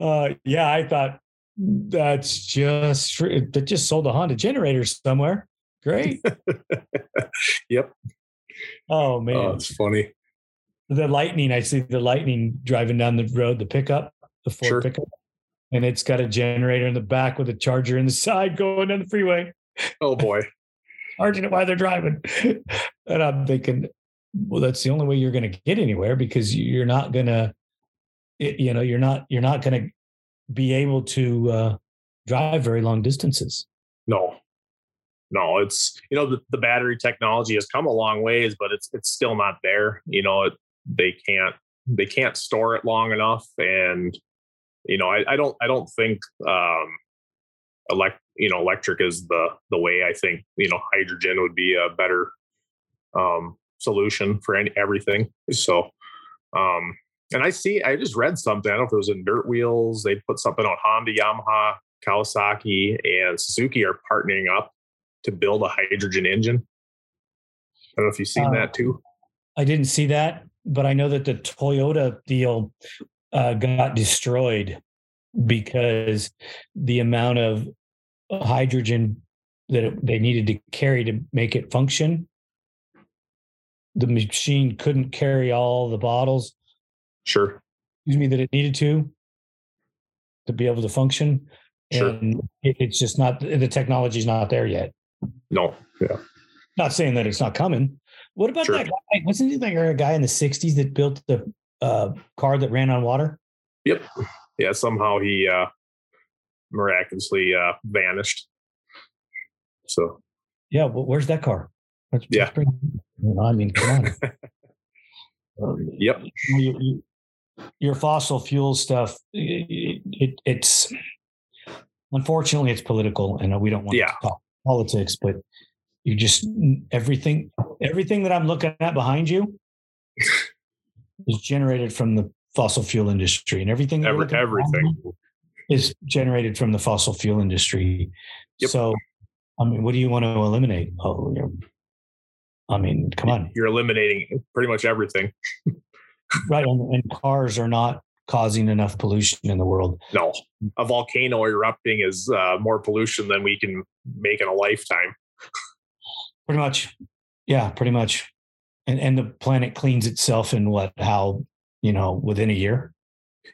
S1: Uh, yeah, I thought that's just that just sold a Honda generator somewhere. Great.
S2: yep.
S1: Oh man,
S2: oh, it's funny.
S1: The lightning. I see the lightning driving down the road. The pickup, the Ford sure. pickup, and it's got a generator in the back with a charger in the side going down the freeway.
S2: Oh boy,
S1: charging it while they're driving. and I'm thinking, well, that's the only way you're going to get anywhere because you're not going to, you know, you're not you're not going to be able to uh, drive very long distances.
S2: No, no, it's you know the, the battery technology has come a long ways, but it's it's still not there. You know, it, they can't they can't store it long enough, and you know, I, I don't I don't think um, elect you know electric is the the way. I think you know hydrogen would be a better um, solution for any, everything. So, um, and I see I just read something. I don't know if it was in Dirt Wheels. They put something on Honda, Yamaha, Kawasaki, and Suzuki are partnering up to build a hydrogen engine. I don't know if you've seen uh, that too.
S1: I didn't see that, but I know that the Toyota deal uh, got destroyed because the amount of hydrogen that it, they needed to carry to make it function, the machine couldn't carry all the bottles.
S2: Sure.
S1: Excuse me, that it needed to to be able to function. Sure. And it, it's just not the technology's not there yet.
S2: No. Yeah.
S1: Not saying that it's not coming. What about sure. that guy? Wasn't there a guy in the 60s that built the uh, car that ran on water?
S2: Yep. Yeah. Somehow he uh, miraculously uh, vanished. So.
S1: Yeah. Well, where's that car?
S2: Let's, yeah. Let's bring,
S1: I mean, come on.
S2: um, yep.
S1: You, you, your fossil fuel stuff, it, it, it's unfortunately it's political, and we don't want
S2: yeah.
S1: to talk politics, but you just everything everything that I'm looking at behind you is generated from the fossil fuel industry, and everything
S2: Every, everything
S1: is generated from the fossil fuel industry. Yep. So, I mean, what do you want to eliminate? Oh, I mean, come on.
S2: You're eliminating pretty much everything.
S1: right, and, and cars are not causing enough pollution in the world.
S2: No, a volcano erupting is uh, more pollution than we can make in a lifetime.
S1: pretty much, yeah, pretty much. And and the planet cleans itself in what? How you know within a year?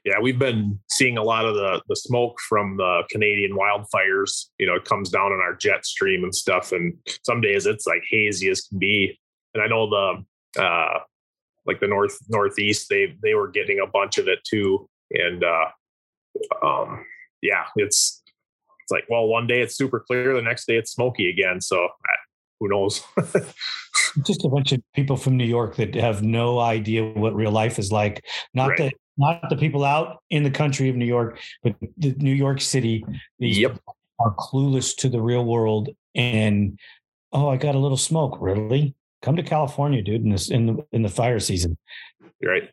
S2: Yeah, we've been seeing a lot of the the smoke from the Canadian wildfires. You know, it comes down in our jet stream and stuff, and some days it's like hazy as can be. And I know the uh, like the north northeast they they were getting a bunch of it too and uh um yeah it's it's like well one day it's super clear the next day it's smoky again so who knows
S1: just a bunch of people from new york that have no idea what real life is like not right. the not the people out in the country of new york but the new york city these
S2: yep.
S1: are clueless to the real world and oh i got a little smoke really come to California, dude, in this in the in the fire season.
S2: You're right.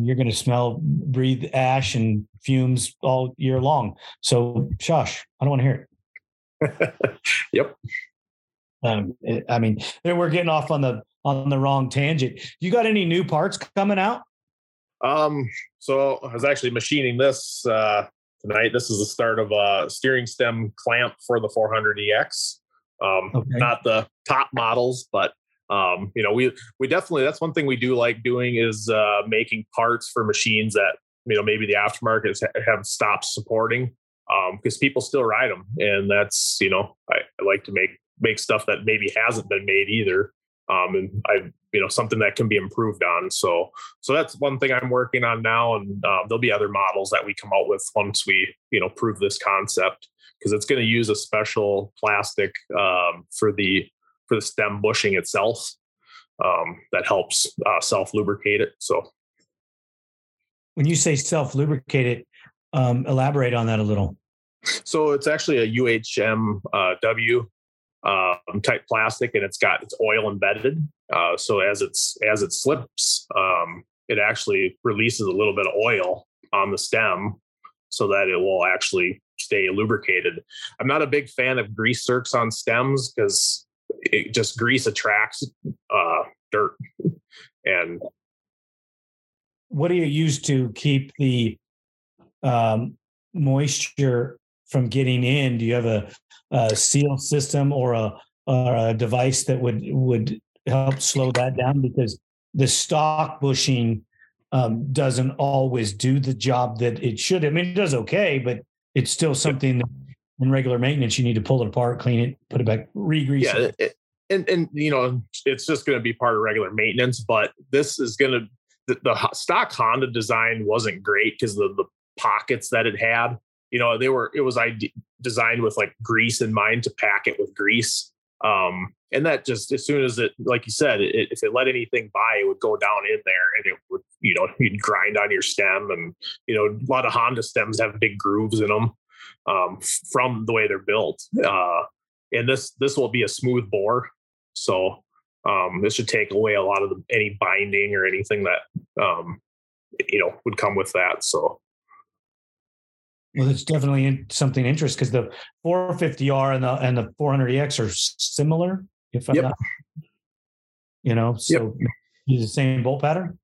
S1: You're going to smell, breathe ash and fumes all year long. So, shush. I don't want to hear
S2: it. yep.
S1: Um, eh, I mean, we're getting off on the on the wrong tangent. You got any new parts coming out?
S2: Um, so I was actually machining this uh, tonight. This is the start of a steering stem clamp for the 400EX. Um, okay. Not the top models, but um, you know, we we definitely that's one thing we do like doing is uh, making parts for machines that you know maybe the aftermarket have stopped supporting um because um, people still ride them, and that's you know I, I, like to make make stuff that maybe hasn't been made either, um, and I you know something that can be improved on. So so that's one thing I'm working on now, and um, there'll be other models that we come out with once we you know prove this concept because it's going to use a special plastic um, for the for the stem bushing itself um, that helps uh, self lubricate it. So,
S1: when you say self lubricate it, um, elaborate on that a little.
S2: So it's actually a UHM uh, W um, type plastic, and it's got its oil embedded. Uh, so as it's as it slips, um, it actually releases a little bit of oil on the stem, so that it will actually stay lubricated. I'm not a big fan of grease zerks on stems because it just grease attracts uh, dirt and
S1: what do you use to keep the um, moisture from getting in do you have a, a seal system or a or a device that would would help slow that down because the stock bushing um, doesn't always do the job that it should. I mean, it does okay, but it's still something that in regular maintenance you need to pull it apart, clean it, put it back, re-grease
S2: yeah,
S1: it.
S2: it. And and you know it's just going to be part of regular maintenance, but this is going to the, the stock Honda design wasn't great because the the pockets that it had. You know, they were it was ide- designed with like grease in mind to pack it with grease. Um, and that just as soon as it, like you said, it, if it let anything by, it would go down in there and it would, you know, you'd grind on your stem. And you know, a lot of Honda stems have big grooves in them um, from the way they're built. Uh, and this this will be a smooth bore, so um, this should take away a lot of the, any binding or anything that um, you know would come with that. So
S1: well, it's definitely something interesting because the 450R and the and the 400EX are similar. If I'm yep. not, you know, so yep. use the same bolt pattern.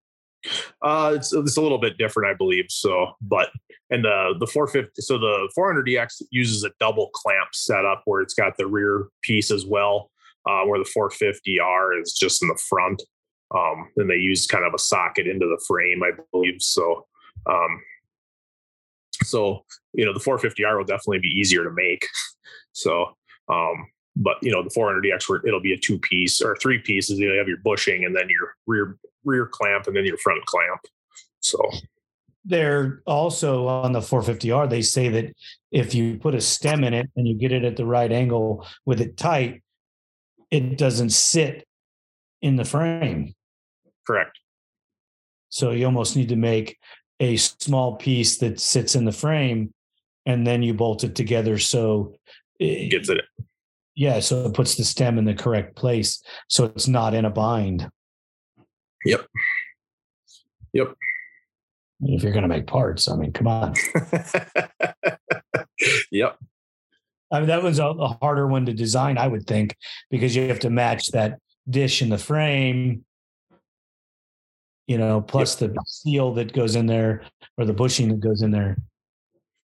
S2: Uh, it's it's a little bit different, I believe. So, but and the the 450, so the 400EX uses a double clamp setup where it's got the rear piece as well, uh, where the 450R is just in the front. Um, then they use kind of a socket into the frame, I believe. So, um, so, you know, the 450R will definitely be easier to make. So, um, but you know, the 400EX, it'll be a two piece or three pieces. You, have your bushing and then your rear rear clamp and then your front clamp. So
S1: they're also on the 450R. They say that if you put a stem in it and you get it at the right angle with it tight, it doesn't sit in the frame.
S2: Correct.
S1: So you almost need to make a small piece that sits in the frame and then you bolt it together. So
S2: it gets it.
S1: yeah so it puts the stem in the correct place so it's not in a bind.
S2: Yep. Yep.
S1: If you're going to make parts i mean come on.
S2: Yep.
S1: I mean that was a, a harder one to design i would think because you have to match that dish in the frame you know, plus yep. the seal that goes in there or the bushing that goes in there.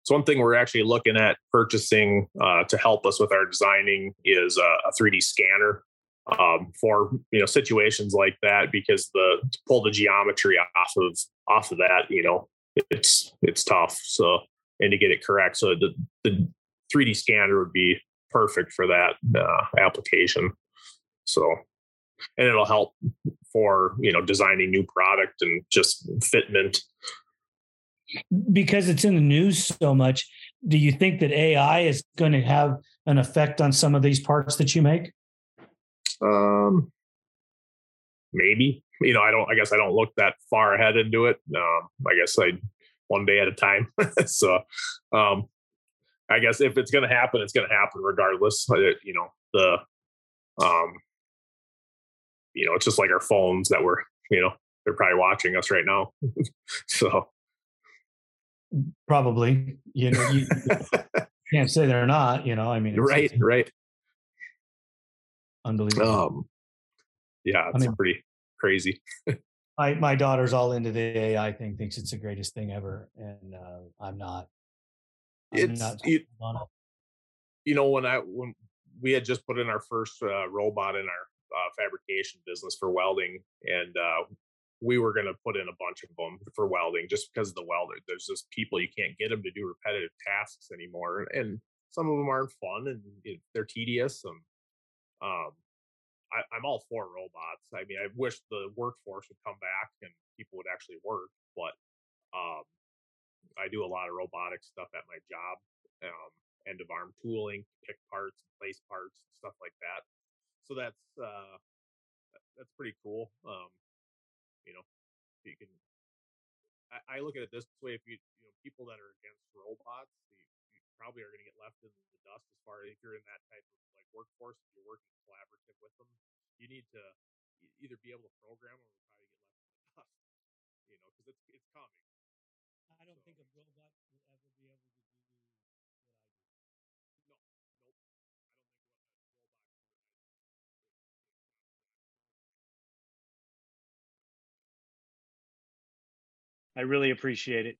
S2: So one thing we're actually looking at purchasing uh, to help us with our designing is a, a 3D scanner um, for you know situations like that because the to pull the geometry off of off of that you know it's it's tough. So and to get it correct, so the the 3D scanner would be perfect for that uh, application. So and it'll help for you know designing new product and just fitment.
S1: Because it's in the news so much do you think that ai is going to have an effect on some of these parts that you make?
S2: Um maybe. You know i don't i guess i don't look that far ahead into it. Um i guess i one day at a time. So um i guess if it's going to happen it's going to happen regardless you know the um you know, it's just like our phones that were, you know, they're probably watching us right now. so
S1: probably, you know, you can't say they're not, you know, I mean,
S2: right, right.
S1: Unbelievable. Um,
S2: yeah, it's I mean, pretty crazy.
S1: my my daughter's all into the AI thing, thinks it's the greatest thing ever, and uh, I'm not.
S2: I'm it's not it, it. You know, when I when we had just put in our first uh, robot in our uh, fabrication business for welding, and uh, we were going to put in a bunch of them for welding just because of the welder. There's just people you can't get them to do repetitive tasks anymore, and some of them aren't fun and they're tedious. And um, I, am all for robots. I mean, I wish the workforce would come back and people would actually work, but um, I do a lot of robotic stuff at my job. Um, end of arm tooling, pick parts, place parts, stuff like that so that's uh, that's pretty cool. Um, you know, you can. I, I, look at it this way: if you you know people that are against robots, you, you probably are going to get left in the dust. As far as if you're in that type of like workforce, if you're working collaborative with them, you need to either be able to program or probably get left in the dust. You know, because it's it's coming.
S1: I don't so. think a robot will ever be able to I really appreciate it.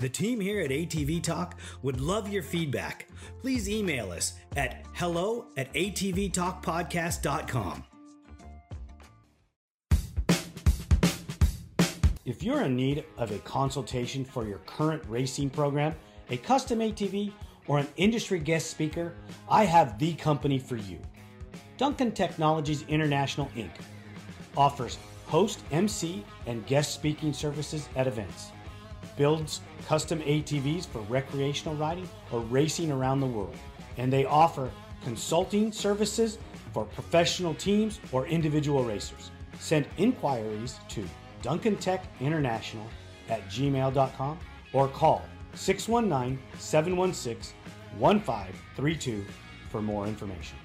S1: The team here at ATV Talk would love your feedback. Please email us at hello at atvtalkpodcast.com. If you're in need of a consultation for your current racing program, a custom ATV, or an industry guest speaker, I have the company for you. Duncan Technologies International Inc. offers host, MC, and guest speaking services at events builds custom ATVs for recreational riding or racing around the world. And they offer consulting services for professional teams or individual racers. Send inquiries to Duncan Tech International at gmail.com or call 619 716 1532 for more information.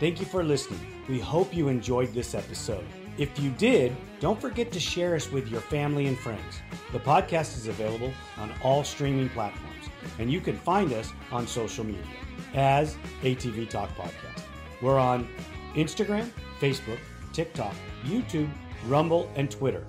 S1: Thank you for listening. We hope you enjoyed this episode. If you did, don't forget to share us with your family and friends. The podcast is available on all streaming platforms, and you can find us on social media as ATV Talk Podcast. We're on Instagram, Facebook, TikTok, YouTube, Rumble, and Twitter